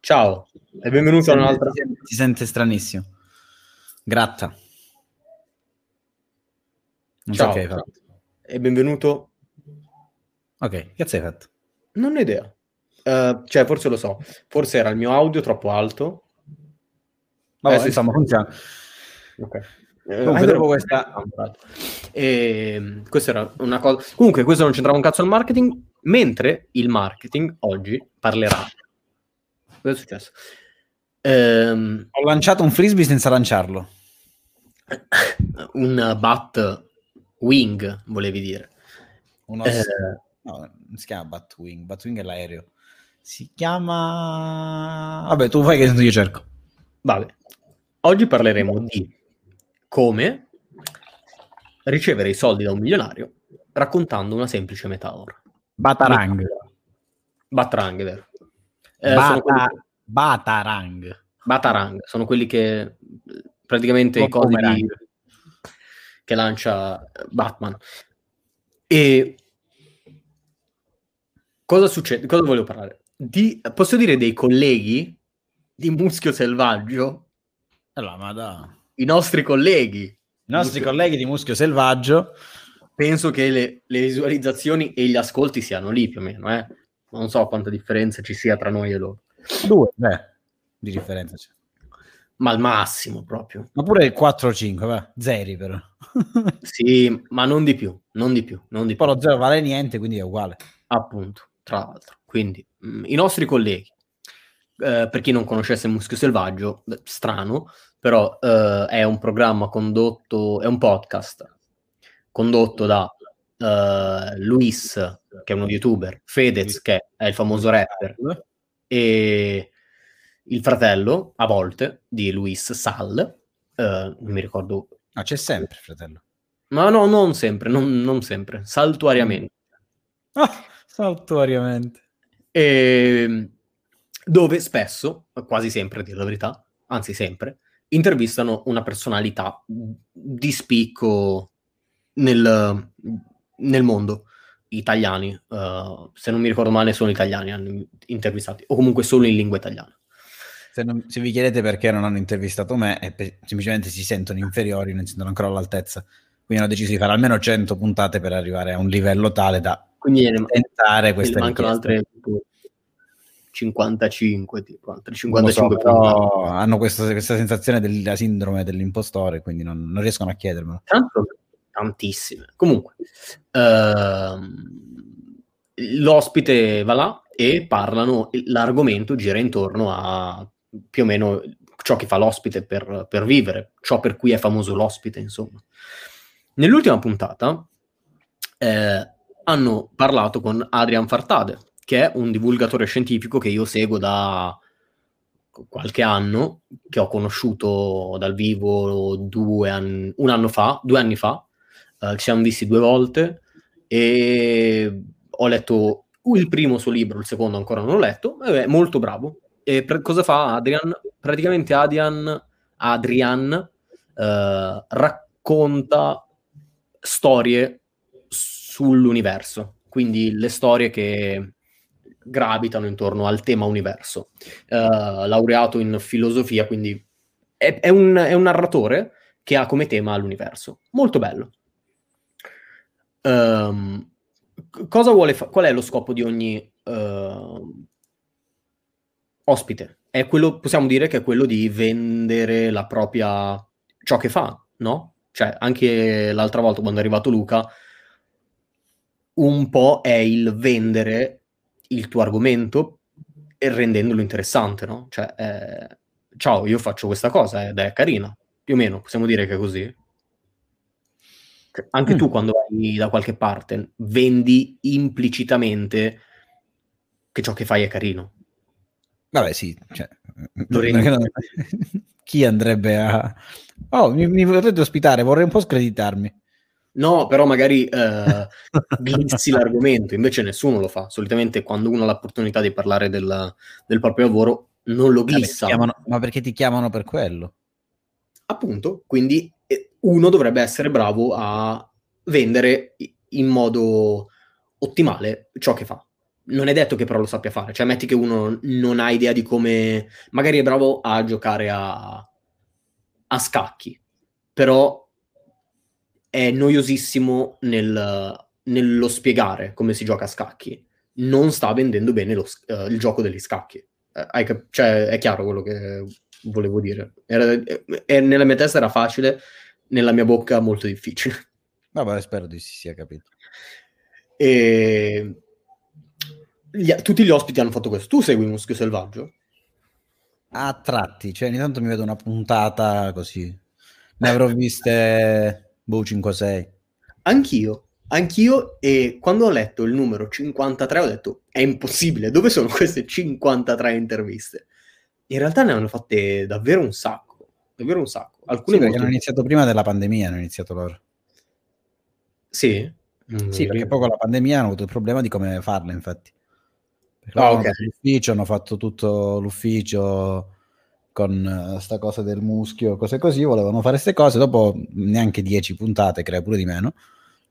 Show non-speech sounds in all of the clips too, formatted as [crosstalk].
Ciao e benvenuto a un'altra... Si sente stranissimo. Gratta. Non Ciao so che hai fatto. e benvenuto... Ok, che cazzo hai fatto? Non ho idea. Eh, cioè, forse lo so. Forse era il mio audio troppo alto. Vabbè, Eh, insomma, funziona. Ok. Eh, Comunque, hai dopo questa- E, questa era una cosa. Comunque, questo non c'entrava un cazzo al marketing. Mentre il marketing oggi parlerà. Cosa è successo? Ehm, Ho lanciato un frisbee senza lanciarlo. [coughs] un bat wing, volevi dire. Uno Eh, No, non si chiama Batwing. Batwing è l'aereo. Si chiama... Vabbè, tu fai che io cerco. Vabbè, oggi parleremo di come ricevere i soldi da un milionario raccontando una semplice metafora. Batarang. Batarang, vero. Eh, sono quelli Bata- che- Batarang. Batarang, sono quelli che praticamente i cosi di- che lancia Batman. E cosa succede? Cosa volevo parlare? Di, posso dire dei colleghi di Muschio Selvaggio? Allora, ma da... I nostri colleghi I nostri Muschio- colleghi di Muschio Selvaggio penso che le, le visualizzazioni e gli ascolti siano lì più o meno, eh. Non so quanta differenza ci sia tra noi e loro, due, beh, di differenza c'è. ma al massimo proprio. Ma pure il 4 o 5, va, zeri però. [laughs] Sì, ma non di più, non di più, non di più, Poi lo zero vale niente, quindi è uguale. appunto, tra l'altro. Quindi, mh, i nostri colleghi, eh, per chi non conoscesse Muschio Selvaggio, strano, però eh, è un programma condotto, è un podcast condotto da eh, Luis, che è uno youtuber, Fedez, che è il famoso rapper, e il fratello, a volte, di Luis Sal, eh, non mi ricordo, No, c'è sempre, fratello. ma no, non sempre, non, non sempre, saltuariamente. Ah, saltuariamente. E dove spesso, quasi sempre a dire la verità, anzi sempre, intervistano una personalità di spicco nel, nel mondo, italiani, eh, se non mi ricordo male sono italiani hanno intervistati, o comunque solo in lingua italiana. Se, non- se vi chiedete perché non hanno intervistato me, è per- semplicemente si sentono inferiori, non si sentono ancora all'altezza. Quindi hanno deciso di fare almeno 100 puntate per arrivare a un livello tale da Quindi tentare ne questa mancano altre tipo, 55, tipo, altre Non lo so, 55 puntate. però hanno questa, questa sensazione della sindrome dell'impostore, quindi non, non riescono a chiedermelo. Tanto, tantissime. Comunque, ehm, l'ospite va là e parlano, l'argomento gira intorno a più o meno ciò che fa l'ospite per, per vivere, ciò per cui è famoso l'ospite, insomma. Nell'ultima puntata eh, hanno parlato con Adrian Fartade, che è un divulgatore scientifico che io seguo da qualche anno, che ho conosciuto dal vivo anni, un anno fa, due anni fa, eh, ci siamo visti due volte e ho letto il primo suo libro, il secondo ancora non l'ho letto, è molto bravo. E per- cosa fa Adrian? Praticamente Adrian, Adrian eh, racconta storie sull'universo, quindi le storie che gravitano intorno al tema universo. Eh, laureato in filosofia, quindi è, è un, è un narratore che ha come tema l'universo. Molto bello. C- cosa vuole fa- qual è lo scopo di ogni ehm, ospite? È quello, possiamo dire che è quello di vendere la propria ciò che fa, no? Cioè, anche l'altra volta quando è arrivato Luca, un po' è il vendere il tuo argomento e rendendolo interessante, no? Cioè, eh, ciao, io faccio questa cosa ed è carina, più o meno, possiamo dire che è così. Anche Mm. tu quando vai da qualche parte vendi implicitamente che ciò che fai è carino. Vabbè, sì, cioè, [laughs] Chi andrebbe a... Oh, mi, mi vorrete ospitare, vorrei un po' screditarmi. No, però magari eh, glissi l'argomento, invece nessuno lo fa. Solitamente quando uno ha l'opportunità di parlare del, del proprio lavoro non lo glissa. Vabbè, chiamano, ma perché ti chiamano per quello? Appunto, quindi uno dovrebbe essere bravo a vendere in modo ottimale ciò che fa. Non è detto che però lo sappia fare, cioè metti che uno non ha idea di come, magari è bravo a giocare a, a scacchi, però è noiosissimo nel, nello spiegare come si gioca a scacchi. Non sta vendendo bene lo, uh, il gioco degli scacchi. Uh, cap- cioè, è chiaro quello che volevo dire. Era, eh, nella mia testa era facile, nella mia bocca molto difficile. Vabbè, spero di si sia capito. E... Gli, tutti gli ospiti hanno fatto questo. Tu segui Muschio Selvaggio? A tratti, cioè ogni tanto mi vedo una puntata così. Ne avrò viste Boh, 5-6. Anch'io, anch'io e quando ho letto il numero 53 ho detto è impossibile, dove sono queste 53 interviste? In realtà ne hanno fatte davvero un sacco, davvero un sacco. Alcune sì, molto... hanno iniziato prima della pandemia, hanno iniziato loro. Sì? Mm, sì, perché poi con la pandemia hanno avuto il problema di come farla, infatti. Perché oh, okay. l'ufficio, hanno fatto tutto l'ufficio con uh, sta cosa del muschio, cose così, volevano fare queste cose, dopo neanche 10 puntate, credo pure di meno,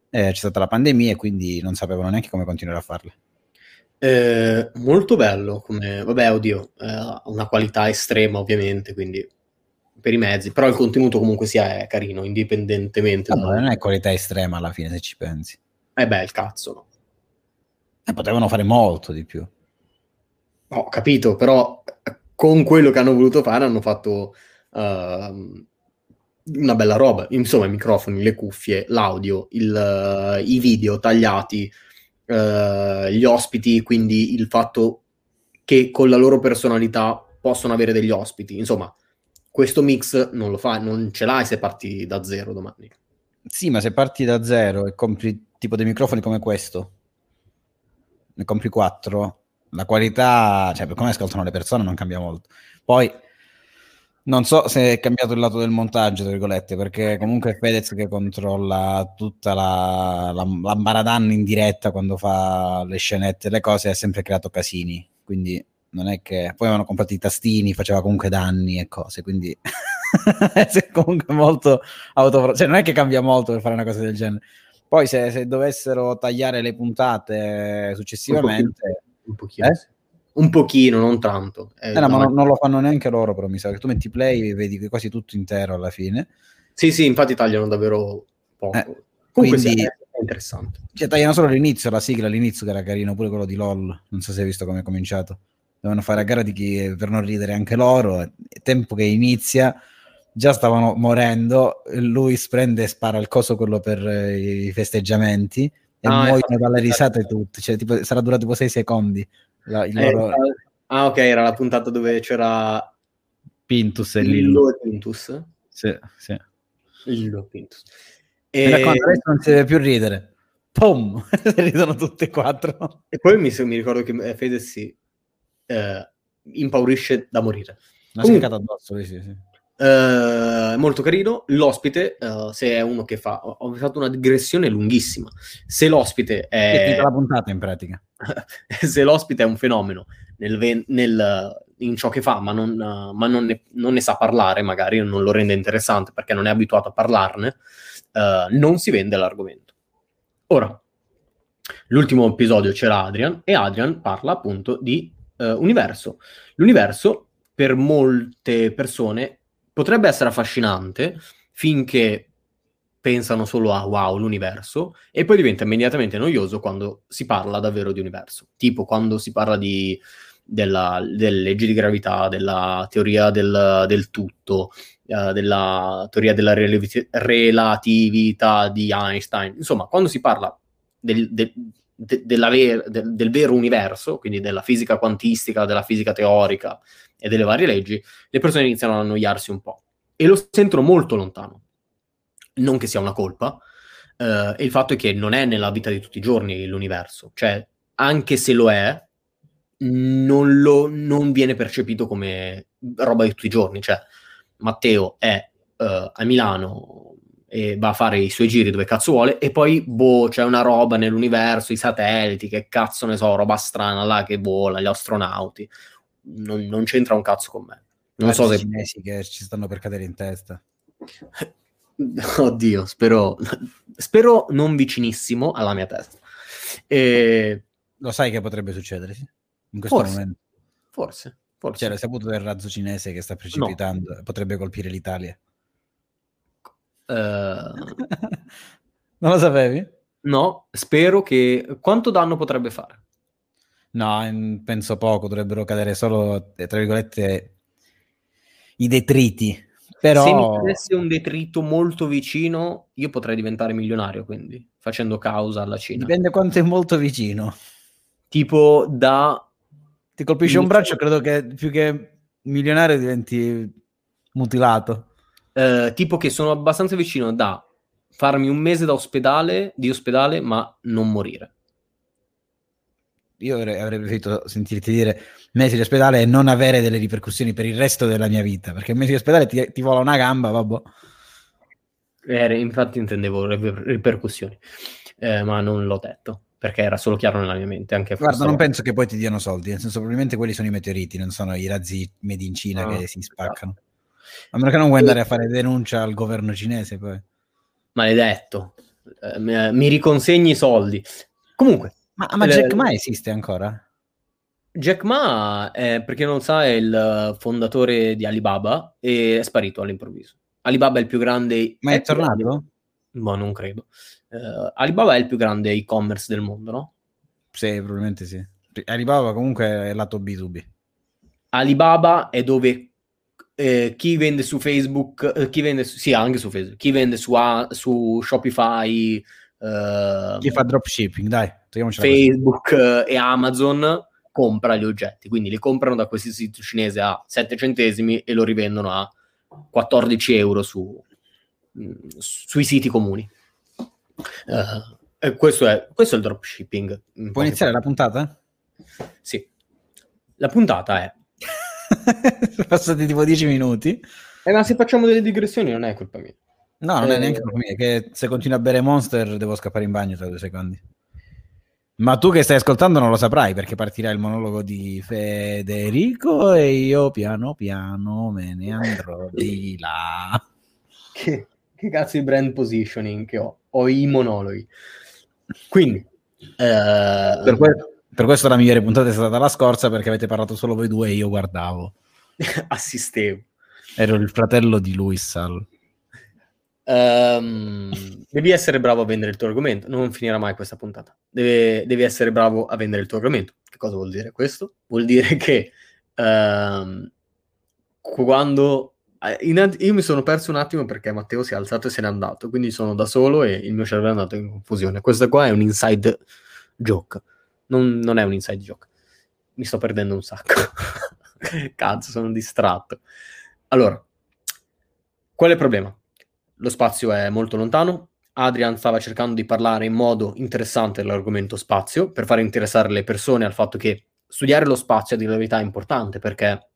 eh, c'è stata la pandemia e quindi non sapevano neanche come continuare a farle. Eh, molto bello, come, vabbè, oddio, eh, una qualità estrema ovviamente, quindi per i mezzi, però il contenuto comunque sia carino, indipendentemente. No, da... non è qualità estrema alla fine, se ci pensi. Eh beh, il cazzo, no. Eh, potevano fare molto di più. Ho capito, però con quello che hanno voluto fare hanno fatto uh, una bella roba. Insomma, i microfoni, le cuffie, l'audio, il, uh, i video tagliati, uh, gli ospiti, quindi il fatto che con la loro personalità possono avere degli ospiti. Insomma, questo mix non lo fai, non ce l'hai se parti da zero domani. Sì, ma se parti da zero e compri tipo dei microfoni come questo, ne compri quattro, la qualità, cioè per come ascoltano le persone non cambia molto. Poi non so se è cambiato il lato del montaggio, tra virgolette, perché comunque è Fedez che controlla tutta la, la, la Baradan in diretta quando fa le scenette, le cose, ha sempre creato casini, quindi non è che poi avevano comprato i tastini, faceva comunque danni e cose, quindi [laughs] è comunque molto auto cioè non è che cambia molto per fare una cosa del genere. Poi se, se dovessero tagliare le puntate successivamente un pochino. Eh? Un pochino, non tanto. Eh, no, ma non, non, lo fanno neanche loro, però mi sa che tu metti play e vedi quasi tutto intero alla fine. Sì, sì, infatti tagliano davvero poco. Eh, Comunque quindi, sì, è interessante. Cioè, tagliano solo l'inizio, la sigla all'inizio che era carino, pure quello di LOL. Non so se hai visto come è cominciato. Devono fare a gara di chi per non ridere anche loro. E tempo che inizia, già stavano morendo. Lui prende e spara il coso quello per eh, i festeggiamenti e ah, muoiono dalle risate tutti, cioè tipo, sarà durato tipo 6 secondi. La, eh, loro... Ah ok, era la puntata dove c'era Pintus e Lillo. e Pintus. Sì, sì. Lillo e Pintus. E... Raccomando, adesso non si deve più ridere. Pum! [laughs] Ridono tutte e quattro. E poi mi, mi ricordo che eh, Fede si eh, impaurisce da morire. Una Comunque... addosso, sì, sì. Uh, molto carino. L'ospite, uh, se è uno che fa, ho fatto una digressione lunghissima. Se l'ospite è. è la puntata in pratica. [laughs] se l'ospite è un fenomeno nel, nel, in ciò che fa, ma, non, uh, ma non, ne, non, ne, sa parlare, magari non lo rende interessante perché non è abituato a parlarne, non si vende l'argomento. Ora, l'ultimo episodio c'era Adrian e Adrian parla appunto di universo. L'universo per molte persone potrebbe essere affascinante finché pensano solo a wow, l'universo, e poi diventa immediatamente noioso quando si parla davvero di universo. Tipo quando si parla di, della, delle leggi di gravità, della teoria del, del tutto, uh, della teoria della relatività di Einstein. Insomma, quando si parla del, del, de, ver- del, del vero universo, quindi della fisica quantistica, della fisica teorica, e delle varie leggi, le persone iniziano ad annoiarsi un po'. E lo sentono molto lontano. Non che sia una colpa, eh, il fatto è che non è nella vita di tutti i giorni l'universo. Cioè, anche se lo è, non, lo, non viene percepito come roba di tutti i giorni. Cioè, Matteo è uh, a Milano e va a fare i suoi giri dove cazzo vuole e poi boh, c'è una roba nell'universo, i satelliti, che cazzo ne so, roba strana là che vola, gli astronauti. Non, non c'entra un cazzo con me. Non so se... Cinesi che ci stanno per cadere in testa. [laughs] Oddio, spero, spero non vicinissimo alla mia testa. E... Lo sai che potrebbe succedere, sì? In questo forse, momento. Forse, forse. Cioè, l'hai saputo del razzo cinese che sta precipitando no. potrebbe colpire l'Italia. Uh... non lo sapevi? No, spero che... Quanto danno potrebbe fare? No, penso poco, dovrebbero cadere solo, tra virgolette, i detriti. Però... Se mi cadesse un detrito molto vicino, io potrei diventare milionario, quindi, facendo causa alla Cina. Dipende quanto è molto vicino. Tipo da... Ti colpisce un braccio, credo che più che milionario diventi mutilato. Uh, tipo che sono abbastanza vicino da farmi un mese da ospedale, di ospedale, ma non morire. Io avrei, avrei preferito sentirti dire mesi di ospedale e non avere delle ripercussioni per il resto della mia vita, perché mesi di ospedale ti, ti vola una gamba, vabbè. Eh, infatti intendevo ripercussioni, eh, ma non l'ho detto perché era solo chiaro nella mia mente. Anche Guarda, non penso che poi ti diano soldi, nel senso probabilmente quelli sono i meteoriti, non sono i razzi made in Cina ah, che si spaccano. A meno che non vuoi andare a fare denuncia al governo cinese poi. Maledetto, eh, mi riconsegni i soldi. Comunque. Ma, ma Jack Ma esiste ancora? Jack Ma, è, per chi non sa, è il fondatore di Alibaba e è sparito all'improvviso. Alibaba è il più grande... Ma è, è tornato? Ma boh, non credo. Uh, Alibaba è il più grande e-commerce del mondo, no? Sì, probabilmente sì. Alibaba comunque è lato B2B. Alibaba è dove eh, chi vende su Facebook, eh, chi vende su, sì, anche su Facebook, chi vende su, su Shopify, eh, chi fa dropshipping, dai, Facebook eh, e Amazon compra gli oggetti, quindi li comprano da questo sito cinese a 7 centesimi e lo rivendono a 14 euro su, mh, sui siti comuni. Uh, questo, è, questo, è, il dropshipping. Può iniziare la puntata? Sì. La puntata è... Sono [laughs] passati tipo 10 minuti. Eh, ma se facciamo delle digressioni non è colpa mia. No, non eh, è neanche colpa mia, che se continui a bere Monster devo scappare in bagno tra due secondi. Ma tu che stai ascoltando non lo saprai perché partirà il monologo di Federico e io piano piano me ne andrò di là. Che, che cazzo di brand positioning che ho? Ho i monologhi. Quindi, eh... per, que- per, questo la migliore puntata è stata la scorsa perché avete parlato solo voi due e io guardavo. [laughs] Assistevo. Ero il fratello di Luis Sal. Um, devi essere bravo a vendere il tuo argomento, non finirà mai questa puntata. Deve, devi essere bravo a vendere il tuo argomento. Che cosa vuol dire questo? Vuol dire che um, quando eh, in, io mi sono perso un attimo perché Matteo si è alzato e se n'è andato, quindi sono da solo e il mio cervello è andato in confusione. Questo qua è un inside joke, non, non è un inside joke. Mi sto perdendo un sacco. [laughs] Cazzo, sono distratto. Allora, qual è il problema? Lo spazio è molto lontano. Adrian stava cercando di parlare in modo interessante dell'argomento spazio per far interessare le persone al fatto che studiare lo spazio a dire la verità è importante perché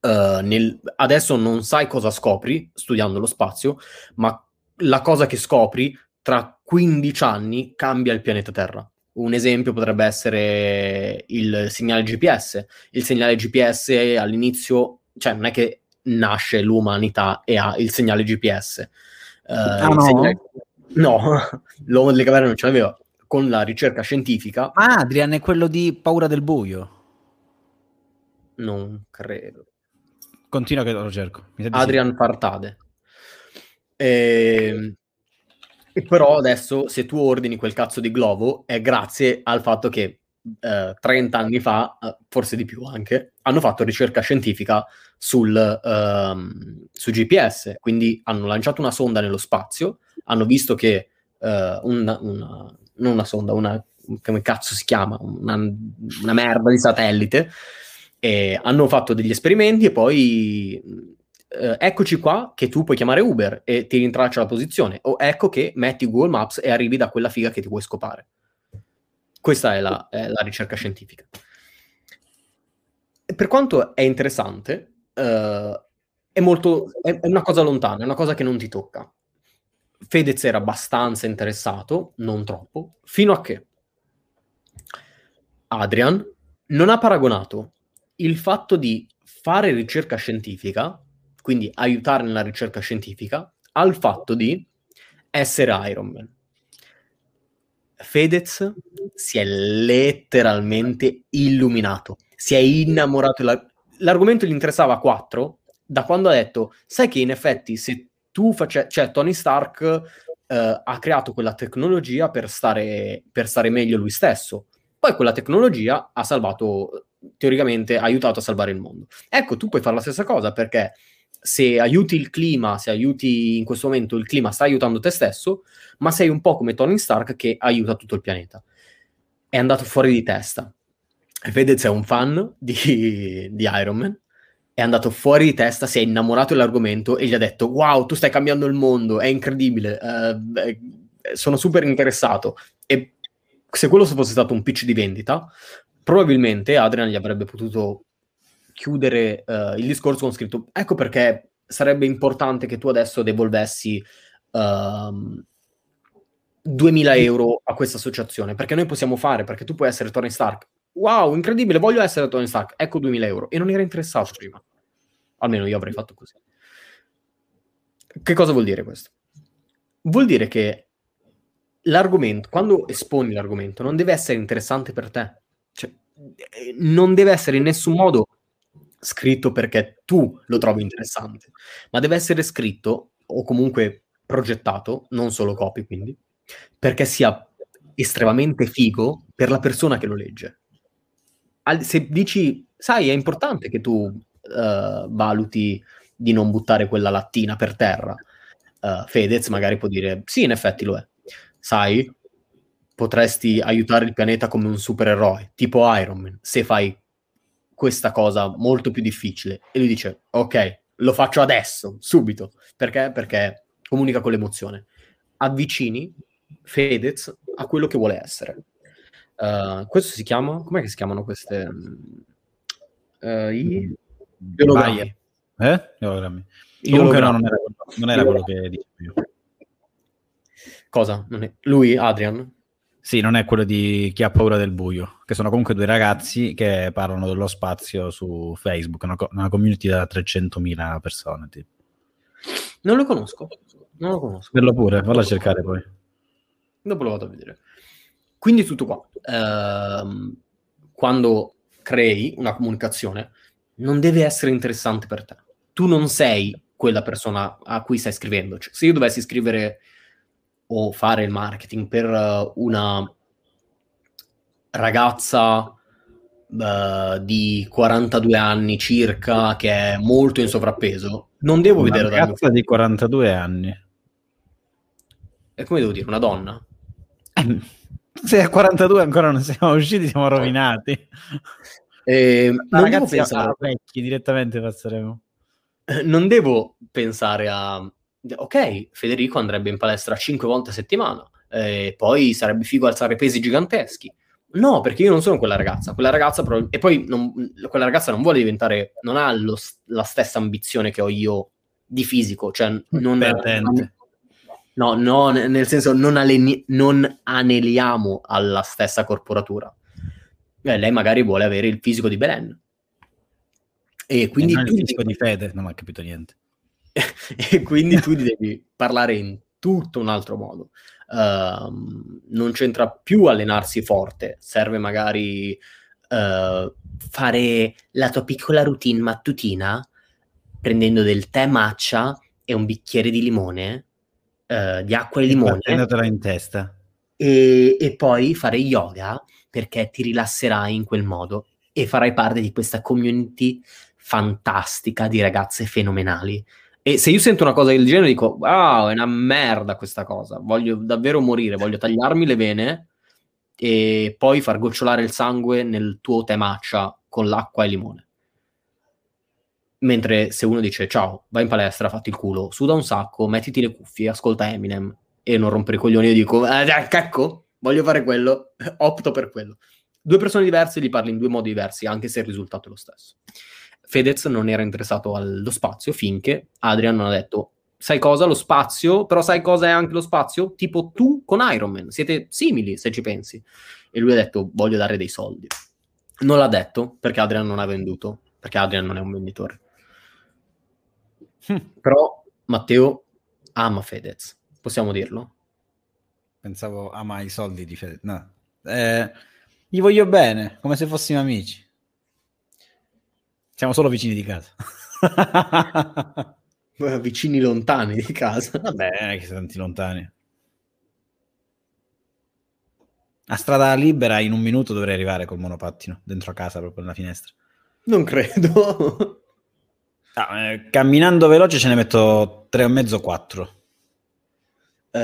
uh, nel, adesso non sai cosa scopri studiando lo spazio, ma la cosa che scopri tra 15 anni cambia il pianeta Terra. Un esempio potrebbe essere il segnale GPS. Il segnale GPS all'inizio, cioè non è che nasce l'umanità e ha il segnale GPS. Uh, eh, ah, no? Segnale... no, [laughs] l'uomo delle caverne non ce l'aveva. Con la ricerca scientifica... Ah, Adrian è quello di paura del buio. Non credo. Continua che lo cerco. Adrian. Partade. E... però adesso se tu ordini quel cazzo di globo è grazie al fatto che eh, 30 anni fa, eh, forse di più anche, hanno fatto ricerca scientifica sul, ehm, su GPS, quindi hanno lanciato una sonda nello spazio, hanno visto che eh, una, una, non una sonda, una, come cazzo si chiama, una, una merda di satellite, e hanno fatto degli esperimenti e poi eh, eccoci qua che tu puoi chiamare Uber e ti rintraccia la posizione o ecco che metti Google Maps e arrivi da quella figa che ti vuoi scopare. Questa è la, è la ricerca scientifica. per quanto è interessante, uh, è, molto, è, è una cosa lontana, è una cosa che non ti tocca. Fedez era abbastanza interessato, non troppo, fino a che Adrian non ha paragonato il fatto di fare ricerca scientifica, quindi aiutare nella ricerca scientifica, al fatto di essere Iron Man. Fedez si è letteralmente illuminato, si è innamorato. L'argomento gli interessava a 4 da quando ha detto, sai che in effetti se tu face... cioè Tony Stark eh, ha creato quella tecnologia per stare, per stare meglio lui stesso. Poi quella tecnologia ha salvato, teoricamente, ha aiutato a salvare il mondo. Ecco, tu puoi fare la stessa cosa perché se aiuti il clima, se aiuti in questo momento il clima, stai aiutando te stesso, ma sei un po' come Tony Stark che aiuta tutto il pianeta. È andato fuori di testa. Fedez è un fan di, di Iron Man, è andato fuori di testa, si è innamorato dell'argomento e gli ha detto wow, tu stai cambiando il mondo, è incredibile, uh, sono super interessato. E se quello fosse stato un pitch di vendita, probabilmente Adrian gli avrebbe potuto chiudere uh, il discorso con scritto. Ecco perché sarebbe importante che tu adesso devolvessi uh, ehm, 2000 euro a questa associazione perché noi possiamo fare perché tu puoi essere Tony Stark. Wow incredibile voglio essere Tony Stark. Ecco 2000 euro. E non era interessato prima. Almeno io avrei fatto così. Che cosa vuol dire questo? vuol dire che l'argomento quando esponi l'argomento non deve essere interessante per te. Cioè, eh, non deve essere in nessun modo scritto perché tu lo trovi interessante, ma deve essere scritto o comunque progettato, non solo copy quindi, perché sia estremamente figo per la persona che lo legge. Al, se dici, sai, è importante che tu uh, valuti di non buttare quella lattina per terra, uh, Fedez magari può dire, sì, in effetti lo è. Sai, potresti aiutare il pianeta come un supereroe, tipo Iron Man, se fai questa cosa molto più difficile. E lui dice, ok, lo faccio adesso, subito. Perché? Perché comunica con l'emozione. Avvicini Fedez a quello che vuole essere. Uh, questo si chiama, com'è che si chiamano queste? Uh, i ologrammi. Eh? Gli ologrammi. Comunque no, non era, non era quello che dicevo io. Cosa? Lui, Adrian? Sì, non è quello di chi ha paura del buio, che sono comunque due ragazzi che parlano dello spazio su Facebook, una, co- una community da 300.000 persone. Tipo. Non lo conosco, non lo conosco. Quello pure, vado a cercare poi. Dopo lo vado a vedere. Quindi tutto qua. Ehm, quando crei una comunicazione, non deve essere interessante per te. Tu non sei quella persona a cui stai scrivendo. Cioè, se io dovessi scrivere o fare il marketing per uh, una ragazza uh, di 42 anni circa che è molto in sovrappeso, non devo una vedere una ragazza di 42 anni. E come devo dire, una donna? Eh, se a 42 ancora non siamo usciti, siamo rovinati. Eh, non ragazzi pensare... vecchi direttamente passeremo. Non devo pensare a ok, Federico andrebbe in palestra 5 volte a settimana, eh, poi sarebbe figo alzare pesi giganteschi. No, perché io non sono quella ragazza. Quella ragazza pro- e poi non, quella ragazza non vuole diventare, non ha lo, la stessa ambizione che ho io di fisico, cioè non, non no, no, nel senso non, aleni- non aneliamo alla stessa corporatura. Eh, lei magari vuole avere il fisico di Belen. E quindi e non il fisico di Fede, non ha capito niente. [laughs] e quindi tu devi parlare in tutto un altro modo. Uh, non c'entra più allenarsi forte, serve magari uh, fare la tua piccola routine mattutina prendendo del tè matcha e un bicchiere di limone, uh, di acqua e limone. in testa. E, e poi fare yoga perché ti rilasserai in quel modo e farai parte di questa community fantastica di ragazze fenomenali e se io sento una cosa del genere dico, wow, è una merda questa cosa, voglio davvero morire, voglio tagliarmi le vene e poi far gocciolare il sangue nel tuo tè matcha con l'acqua e limone. Mentre se uno dice, ciao, vai in palestra, fatti il culo, suda un sacco, mettiti le cuffie, ascolta Eminem e non rompere i coglioni, io dico, eh, ecco, voglio fare quello, [laughs] opto per quello. due persone diverse gli parli in due modi diversi, anche se il risultato è lo stesso. Fedez non era interessato allo spazio finché Adrian non ha detto sai cosa? Lo spazio, però sai cosa è anche lo spazio? Tipo tu con Iron Man, siete simili se ci pensi. E lui ha detto voglio dare dei soldi. Non l'ha detto perché Adrian non ha venduto, perché Adrian non è un venditore. Hm. Però Matteo ama Fedez, possiamo dirlo? Pensavo ama i soldi di Fedez. No. Eh, gli voglio bene, come se fossimo amici. Siamo solo vicini di casa. [laughs] vicini lontani di casa. Vabbè, non è che sei tanti lontani. A strada libera in un minuto dovrei arrivare col monopattino dentro a casa, proprio nella finestra. Non credo. [laughs] Ah, eh, camminando veloce ce ne metto tre e mezzo, quattro. Uh,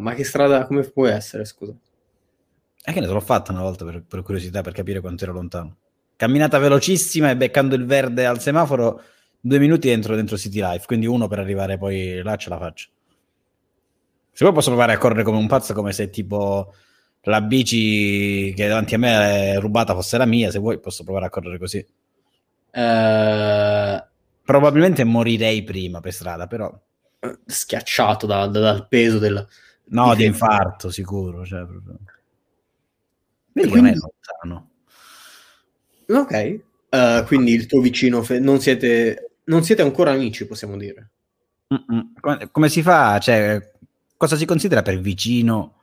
ma che strada, come può essere, scusa? È che ne l'ho fatta una volta per, per curiosità, per capire quanto era lontano. Camminata velocissima e beccando il verde al semaforo, due minuti entro dentro City Life, quindi uno per arrivare poi là ce la faccio. Se poi posso provare a correre come un pazzo, come se tipo la bici che davanti a me è rubata fosse la mia, se vuoi posso provare a correre così. Uh... Probabilmente morirei prima per strada, però... Schiacciato da, da, dal peso del... No, di, infarto, sicuro. Cioè, proprio... Vedi quindi... non è lontano. Ok, uh, quindi il tuo vicino, fe- non siete non siete ancora amici, possiamo dire. Come, come si fa? Cioè, cosa si considera per vicino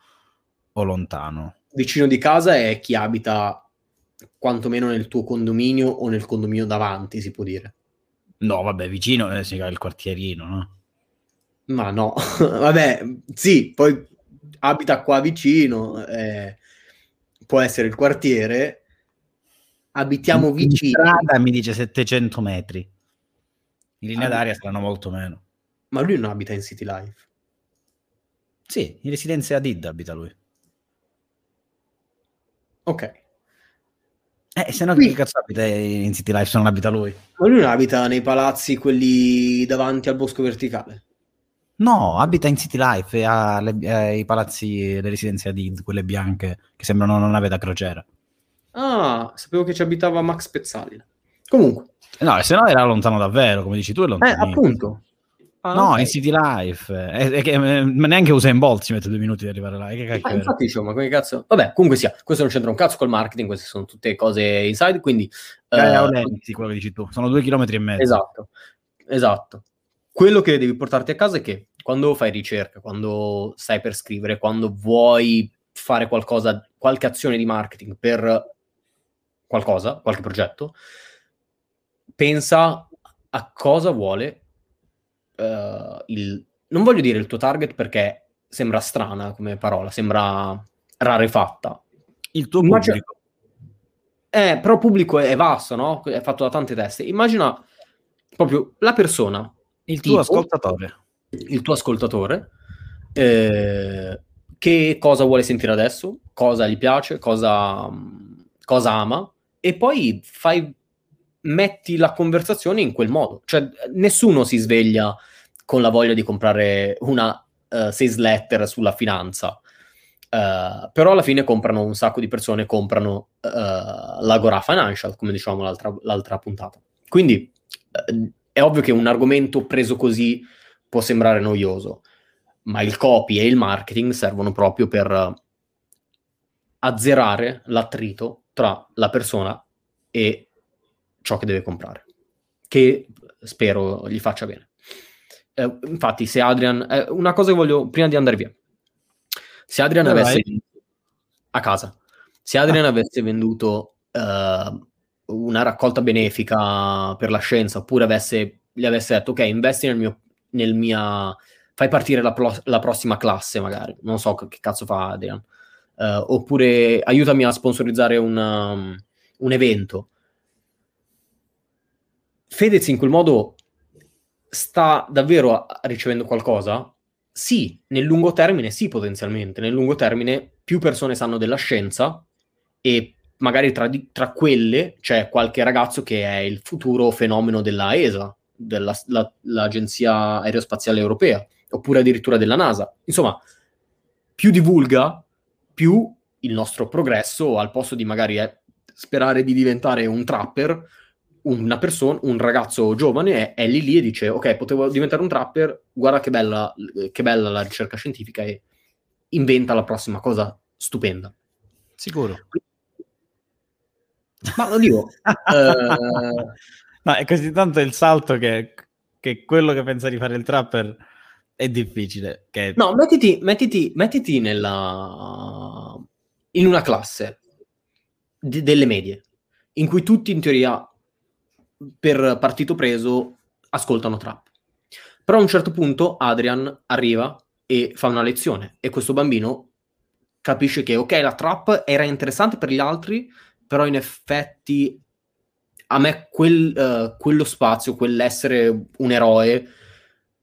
o lontano? Vicino di casa è chi abita quantomeno nel tuo condominio o nel condominio davanti, si può dire. No, vabbè, vicino eh, si chiama il quartierino, no? Ma no, [laughs] vabbè, sì, poi abita qua vicino, eh, può essere il quartiere, abitiamo vicino. In strada mi dice 700 metri. In linea d'aria saranno molto meno. Ma lui non abita in City Life? Sì, in residenza Adid abita lui. Ok. Eh, se no Qui... che cazzo abita in City Life se non abita lui? Ma lui non abita nei palazzi quelli davanti al bosco verticale? No, abita in City Life e ha eh, i palazzi, le residenze Adid, quelle bianche, che sembrano una nave da crociera. Ah, sapevo che ci abitava Max Pezzali. Comunque. No, se no era lontano davvero, come dici tu, è lontano. Eh, appunto. Ah, no, okay. in City Life. È, è che, eh, ma neanche in Bolt ci mette due minuti di arrivare là. Che ah, infatti, dicevo, ma come cazzo... Vabbè, comunque sia, questo non c'entra un cazzo col marketing, queste sono tutte cose inside, quindi... Eh, uh, lenti, quello che dici tu. Sono due chilometri e mezzo. Esatto, esatto. Quello che devi portarti a casa è che quando fai ricerca, quando stai per scrivere, quando vuoi fare qualcosa, qualche azione di marketing per qualcosa, qualche progetto, pensa a cosa vuole uh, il... Non voglio dire il tuo target perché sembra strana come parola, sembra rarefatta. Il tuo Immagina... pubblico. Eh, però pubblico è, vasto, no? È fatto da tante teste. Immagina proprio la persona. Il tuo tipo, ascoltatore. Il tuo ascoltatore. Eh, che cosa vuole sentire adesso? Cosa gli piace? Cosa, cosa ama? E poi fai metti la conversazione in quel modo. Cioè, nessuno si sveglia con la voglia di comprare una uh, sales letter sulla finanza. Uh, però alla fine comprano un sacco di persone, comprano uh, l'Agora Financial, come dicevamo l'altra, l'altra puntata. Quindi uh, è ovvio che un argomento preso così può sembrare noioso, ma il copy e il marketing servono proprio per azzerare l'attrito tra la persona e ciò che deve comprare, che spero gli faccia bene. Eh, infatti, se Adrian, eh, una cosa che voglio prima di andare via, se Adrian Dove avesse vai? a casa, se Adrian ah. avesse venduto uh, una raccolta benefica per la scienza, oppure avesse, gli avesse detto, ok, investi nel mio, nel mia, fai partire la, pro, la prossima classe, magari, non so che, che cazzo fa Adrian, uh, oppure aiutami a sponsorizzare una, um, un evento Fedez in quel modo sta davvero ricevendo qualcosa? Sì, nel lungo termine sì, potenzialmente. Nel lungo termine più persone sanno della scienza e magari tra, di, tra quelle c'è qualche ragazzo che è il futuro fenomeno della ESA, dell'Agenzia la, Aerospaziale Europea, oppure addirittura della NASA. Insomma, più divulga, più il nostro progresso, al posto di magari eh, sperare di diventare un trapper, una persona, un ragazzo giovane è, è, lì lì e dice ok, potevo diventare un trapper, guarda che bella, che bella la ricerca scientifica e inventa la prossima cosa stupenda. Sicuro. Ma lo dico. [laughs] uh... No, è così tanto il salto che, che quello che pensa di fare il trapper è difficile. Che... No, mettiti, mettiti, mettiti nella... in una classe di, delle medie, in cui tutti in teoria per partito preso ascoltano trap. Però a un certo punto Adrian arriva e fa una lezione e questo bambino capisce che ok, la trap era interessante per gli altri, però in effetti a me quel, uh, quello spazio, quell'essere un eroe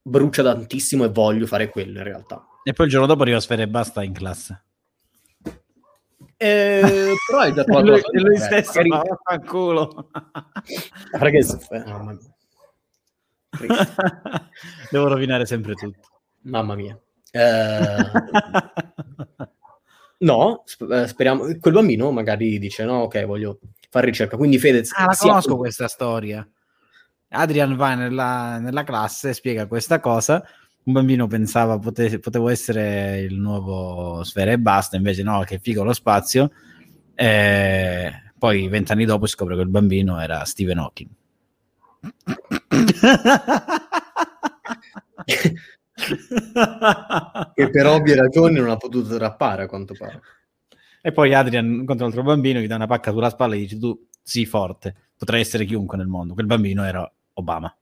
brucia tantissimo e voglio fare quello in realtà. E poi il giorno dopo arriva a sfere e basta in classe. Eh, però hai già [laughs] trovato lui, lui stesso magari... ma fanculo perché [laughs] devo rovinare sempre tutto. Mamma mia. Eh... no sp- eh, speriamo quel bambino magari dice no ok voglio fare ricerca. Quindi Fedez ah la conosco questa storia Adrian va nella, nella classe spiega questa cosa un bambino pensava pote- potevo essere il nuovo Sfera e basta, invece no, che figo lo spazio. E poi vent'anni dopo scopre che il bambino era Stephen Hawking. [laughs] che per ovvie ragioni non ha potuto rappare a quanto pare. E poi Adrian incontra un altro bambino, gli dà una pacca sulla spalla e dice tu sii forte, potrai essere chiunque nel mondo. Quel bambino era Obama.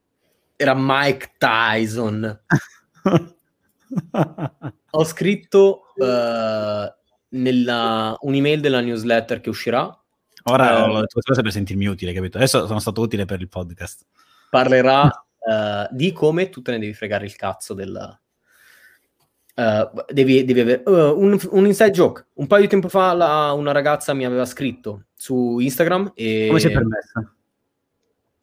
Era Mike Tyson. [laughs] Ho scritto uh, nella un'email della newsletter che uscirà. Ora uh, ho detto cose per sentirmi utile, capito? Adesso sono stato utile per il podcast. Parlerà uh, [laughs] di come tu te ne devi fregare il cazzo del... Uh, devi, devi, avere un, un, inside joke. Un paio di tempo fa la, una ragazza mi aveva scritto su Instagram e... Come si è permessa?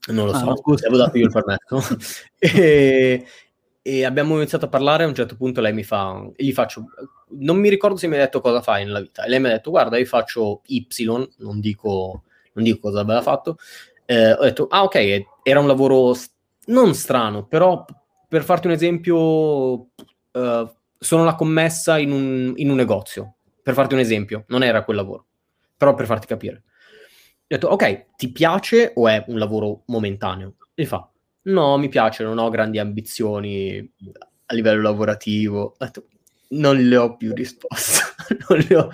Non lo ah, so, scusa. avevo dato io il permesso. [laughs] e, e abbiamo iniziato a parlare, a un certo punto lei mi fa, gli faccio, non mi ricordo se mi ha detto cosa fai nella vita, e lei mi ha detto, guarda, io faccio Y, non dico, non dico cosa aveva fatto, eh, ho detto, ah ok, era un lavoro non strano, però per farti un esempio, eh, sono la commessa in un, in un negozio, per farti un esempio, non era quel lavoro, però per farti capire. Ho detto, ok, ti piace o è un lavoro momentaneo? E fa, No, mi piace, non ho grandi ambizioni a livello lavorativo. Non le ho più risposto. [laughs] non le ho,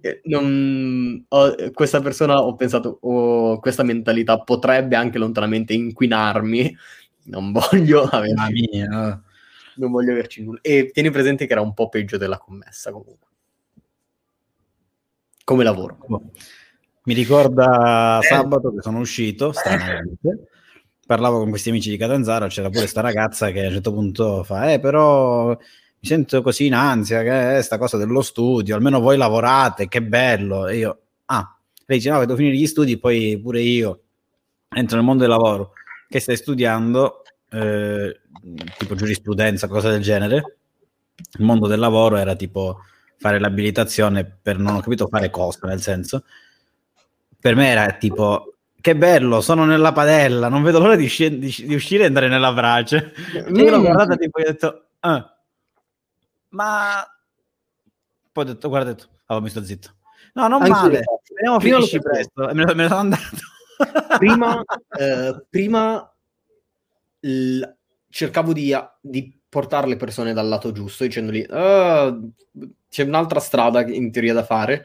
eh, non, ho, questa persona ho pensato, oh, questa mentalità potrebbe anche lontanamente inquinarmi. Non voglio averci, non voglio averci nulla. E tieni presente che era un po' peggio della commessa comunque. Come lavoro. Mi ricorda eh. sabato che sono uscito, stranamente parlavo con questi amici di Catanzaro, c'era pure questa ragazza che a un certo punto fa, eh però mi sento così in ansia, che è sta cosa dello studio, almeno voi lavorate, che bello. E io, ah, lei dice no, devo finire gli studi, poi pure io entro nel mondo del lavoro. Che stai studiando? Eh, tipo giurisprudenza, cosa del genere. Il mondo del lavoro era tipo fare l'abilitazione per non ho capito fare cosa, nel senso. Per me era tipo che bello, sono nella padella, non vedo l'ora di, sc- di, di uscire e andare nella brace. Mm. Io l'ho guardata tipo e ho detto, ah. ma poi ho detto, guarda, ho detto, oh, mi sto zitto. No, non Anche male, speriamo finisci presto. Me, me ne sono andato. prima, [laughs] eh, prima l- cercavo di, di, portare le persone dal lato giusto, dicendogli, oh, c'è un'altra strada in teoria da fare,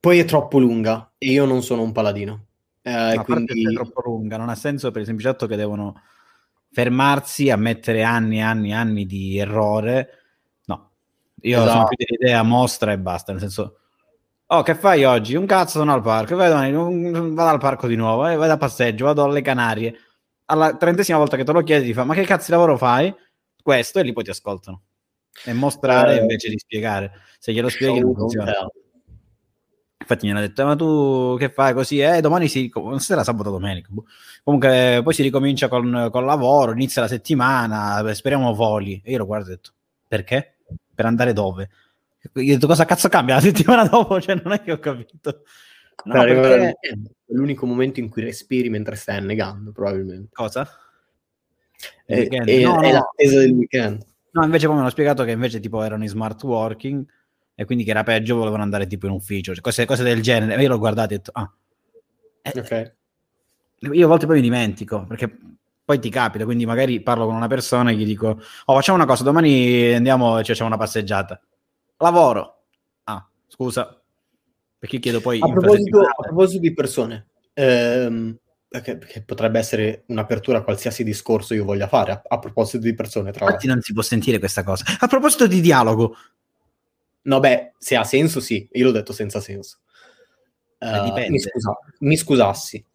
poi è troppo lunga e io non sono un paladino eh, no, quindi... è troppo lunga, non ha senso per il semplice fatto che devono fermarsi a mettere anni e anni e anni di errore. No, io esatto. sono più dell'idea mostra e basta, nel senso... Oh, che fai oggi? Un cazzo sono al parco. Vai domani, vado al parco di nuovo, eh, vado a passeggio, vado alle Canarie. Alla trentesima volta che te lo chiedi, ti fa: Ma che cazzo di lavoro fai? Questo, e lì poi ti ascoltano. E mostrare eh, invece di spiegare. Se glielo spieghi, non funziona. Infatti mi hanno detto, ma tu che fai così? Eh, domani si... Non sarà sabato domenica. Boh. Comunque poi si ricomincia con, con lavoro, inizia la settimana, speriamo voli. E io lo guardo e ho detto, perché? Per andare dove? Io ho detto cosa cazzo cambia la [laughs] settimana dopo? Cioè, non è che ho capito. No, Per perché-. È l'unico momento in cui respiri mentre stai annegando, probabilmente. Cosa? È, è- No, è no. l'attesa del weekend. No, invece poi mi hanno spiegato che invece tipo erano in smart working e quindi che era peggio, volevano andare tipo in ufficio, cioè, cose, cose del genere. Io l'ho guardato e ho detto, ah, Eh, Ok. io a volte poi mi dimentico, perché poi ti capita, quindi magari parlo con una persona e gli dico, oh facciamo una cosa, domani andiamo e ci facciamo una passeggiata. Lavoro. Ah, scusa. Perché chiedo poi... A proposito, a proposito di persone, ehm, perché, perché potrebbe essere un'apertura a qualsiasi discorso io voglia fare, a, a proposito di persone, tra Infatti l'altro. non si può sentire questa cosa. A proposito di dialogo, No, beh, se ha senso, sì. Io l'ho detto senza senso. Dipende. mi, scusa- mi scusassi.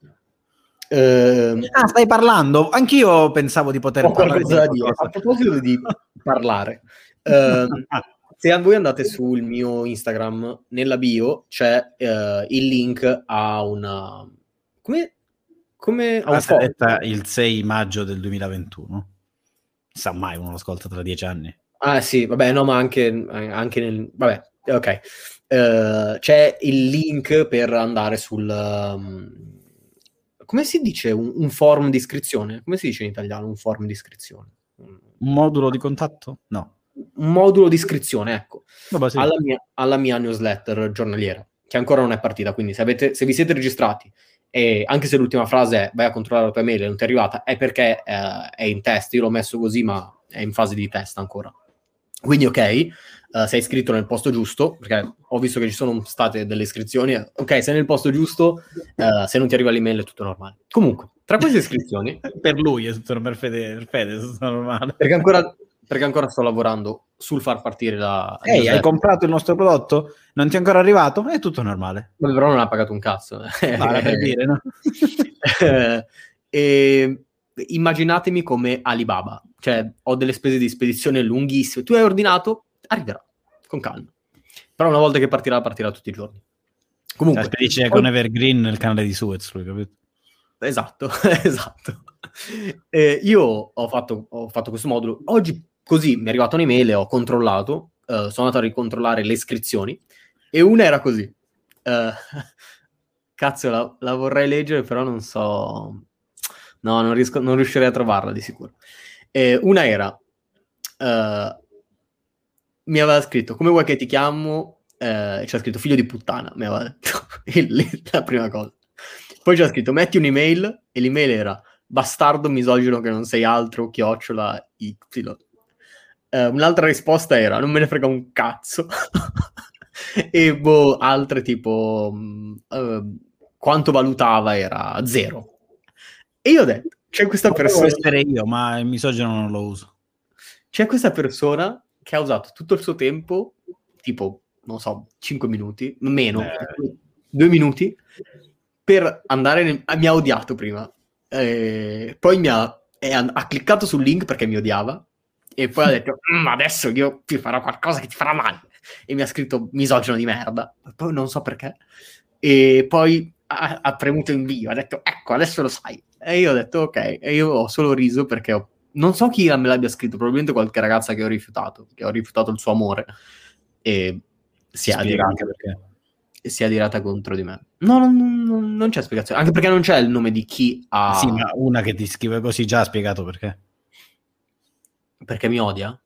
Ehm, ah, stai parlando? Anch'io pensavo di poter parlare da di dire. A proposito di parlare, ehm, [laughs] se voi andate sul mio Instagram, nella bio c'è eh, il link a una... Come... come a un il 6 maggio del 2021. Sa mai uno lo ascolta tra dieci anni. Ah sì, vabbè, no, ma anche, anche nel... Vabbè, ok. Eh, c'è il link per andare sul... um, come si dice? Un, un forum di iscrizione? Come si dice in italiano un forum di iscrizione? Un, modulo di contatto? No. un modulo di iscrizione, ecco, Vabbè, sì. alla, mia, alla mia newsletter giornaliera, che ancora non è partita, quindi se, avete, se vi siete registrati e anche se l'ultima frase è vai a controllare la tua mail e non ti è arrivata, è perché eh, è in test, io l'ho messo così, ma è in fase di test ancora. Quindi ok, eh, sei iscritto nel posto giusto, perché ho visto che ci sono state delle iscrizioni, ok, sei nel posto giusto, eh, se non ti arriva l'email è tutto normale. Comunque, tra queste iscrizioni, [laughs] per lui è tutto per Fede, per Fede è tutto normale. perché ancora, perché ancora sto lavorando sul far partire la... Ehi, hai newsletter. comprato il nostro prodotto? Non ti è ancora arrivato? È tutto normale. Ma però non ha pagato un cazzo. Era per [laughs] dire, no? Eh, e immaginatemi come Alibaba, cioè ho delle spese di spedizione lunghissime. Tu hai ordinato, arriverà con calma. Però una volta che partirà, partirà tutti i giorni. Comunque, La spedisce con Evergreen nel canale di Suez, lui, capito? esatto, [laughs] esatto. Eh, io ho fatto, ho fatto questo modulo oggi, così mi è arrivata un'email e ho controllato. eh, sono andato a ricontrollare le iscrizioni e una era così. Eh, [laughs] cazzo, la, la vorrei leggere, però non so. No, non, riesco, non riuscirei a trovarla di sicuro. Eh, una era. eh, mi aveva scritto come vuoi che ti chiamo? Eh, c'era scritto figlio di puttana. Mi aveva detto [laughs] la prima cosa. Poi c'era scritto metti un'email e l'email era bastardo misogino che non sei altro, chiocciola Y. Eh, un'altra risposta era non me ne frega un cazzo. [laughs] e boh, altre tipo eh, quanto valutava era zero. E io ho detto, c'è questa persona, essere io, ma il misogino non lo uso. c'è questa persona che ha usato tutto il suo tempo, tipo, non so, 5 minuti, meno, Eh. 2 minuti, per andare nel... ah, mi ha odiato prima. Eh, poi mi ha, ha, ha cliccato sul link perché mi odiava e poi ha detto "Mm, adesso io ti farò qualcosa che ti farà male e mi ha scritto misogino di merda poi non so perché e poi ha, ha premuto invio ha detto ecco adesso lo sai e io ho detto ok e io ho solo riso perché ho- non so chi me l'abbia scritto probabilmente qualche ragazza che ho rifiutato che ho rifiutato il suo amore e si è adirata anche perché. si è adirata contro di me no non, non- non c'è spiegazione anche perché non c'è il nome di chi ha Sì, ma una che ti scrive così già ha spiegato perché. perché mi odia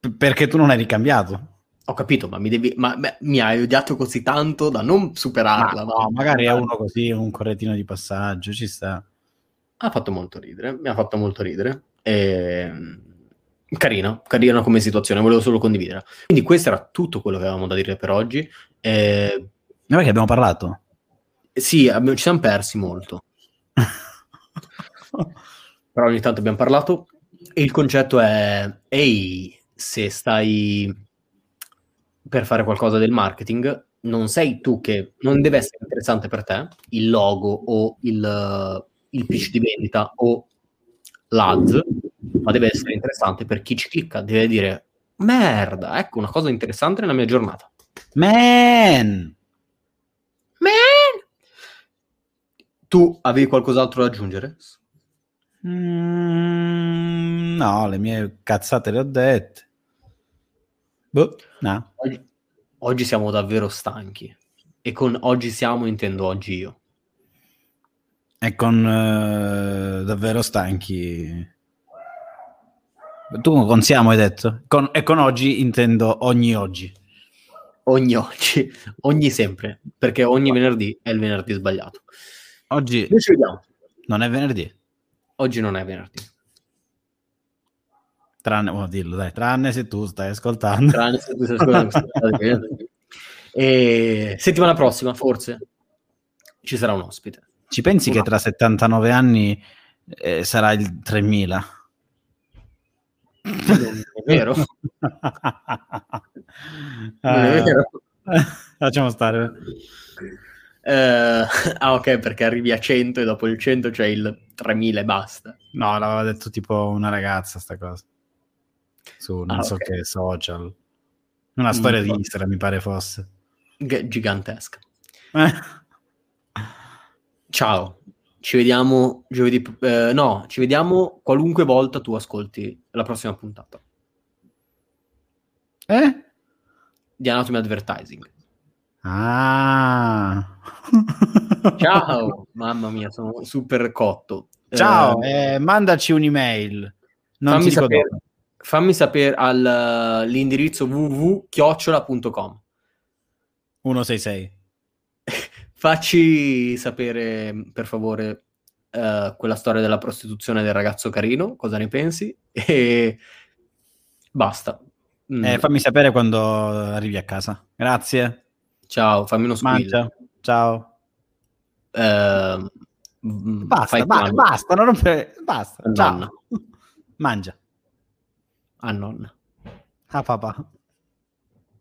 P- perché tu non hai ricambiato. Ho capito, ma mi, devi, ma, beh, mi hai odiato così tanto da non superarla. Ma no, magari è uno così, un correttino di passaggio, ci sta. Ha fatto molto ridere, mi ha fatto molto ridere. E... Carina, carina come situazione, volevo solo condividere. Quindi questo era tutto quello che avevamo da dire per oggi. E... Ma perché abbiamo parlato? Sì, abbiamo- ci siamo persi molto, [laughs] però ogni tanto abbiamo parlato. E il concetto è, ehi, se stai per fare qualcosa del marketing, non sei tu che non deve essere interessante per te il logo o il, il pitch di vendita o l'AD, ma deve essere interessante per chi ci clicca, deve dire merda, ecco una cosa interessante nella mia giornata. Man! Man! Tu avevi qualcos'altro da aggiungere? Mm, no, le mie cazzate le ho dette. Boh, no. Oggi, oggi siamo davvero stanchi. E con oggi siamo intendo oggi io. E con eh, davvero stanchi. Tu con siamo hai detto? Con- e con oggi intendo ogni oggi. Ogni oggi, ogni sempre, perché ogni venerdì è il venerdì sbagliato. Oggi Noi ci vediamo. non è venerdì. Oggi non è venerdì. Tranne, oh, dillo, dai, tranne se tu stai ascoltando. Tranne se tu stai ascoltando. [laughs] E settimana prossima, forse, ci sarà un ospite. Ci pensi che tra 79 anni eh, sarà il 3000? Non è vero? [laughs] Non è Ah, vero? [laughs] Lasciamo stare. Eh, ah, ok, perché arrivi a 100 e dopo il 100 c'è il 3000 e basta. No, l'aveva detto tipo una ragazza sta cosa. Su non Ah, so che social. Una storia Mm, di. Instagram mi pare fosse. G- gigantesca. Eh, [laughs] Ciao, ci vediamo giovedì. eh, no, ci vediamo qualunque volta tu ascolti la prossima puntata Eh? di Anatomy Advertising. Ah. Ciao, [laughs] mamma mia, sono super cotto. Ciao, Eh, eh, mandaci un'email. Non fammi, sapere, dove. Fammi sapere all'indirizzo www.chiocciola.com. 166. [laughs] Facci sapere, per favore, eh, quella storia della prostituzione del ragazzo carino, cosa ne pensi? [laughs] E basta. Mm, Eh, fammi sapere quando arrivi a casa. Grazie. Ciao, fammi uno squill. Mangia. Ciao. Mm, Basta, ba- basta, non rompere. Basta. Ciao. [laughs] Mangia. Ah, nonna. Ah, papà.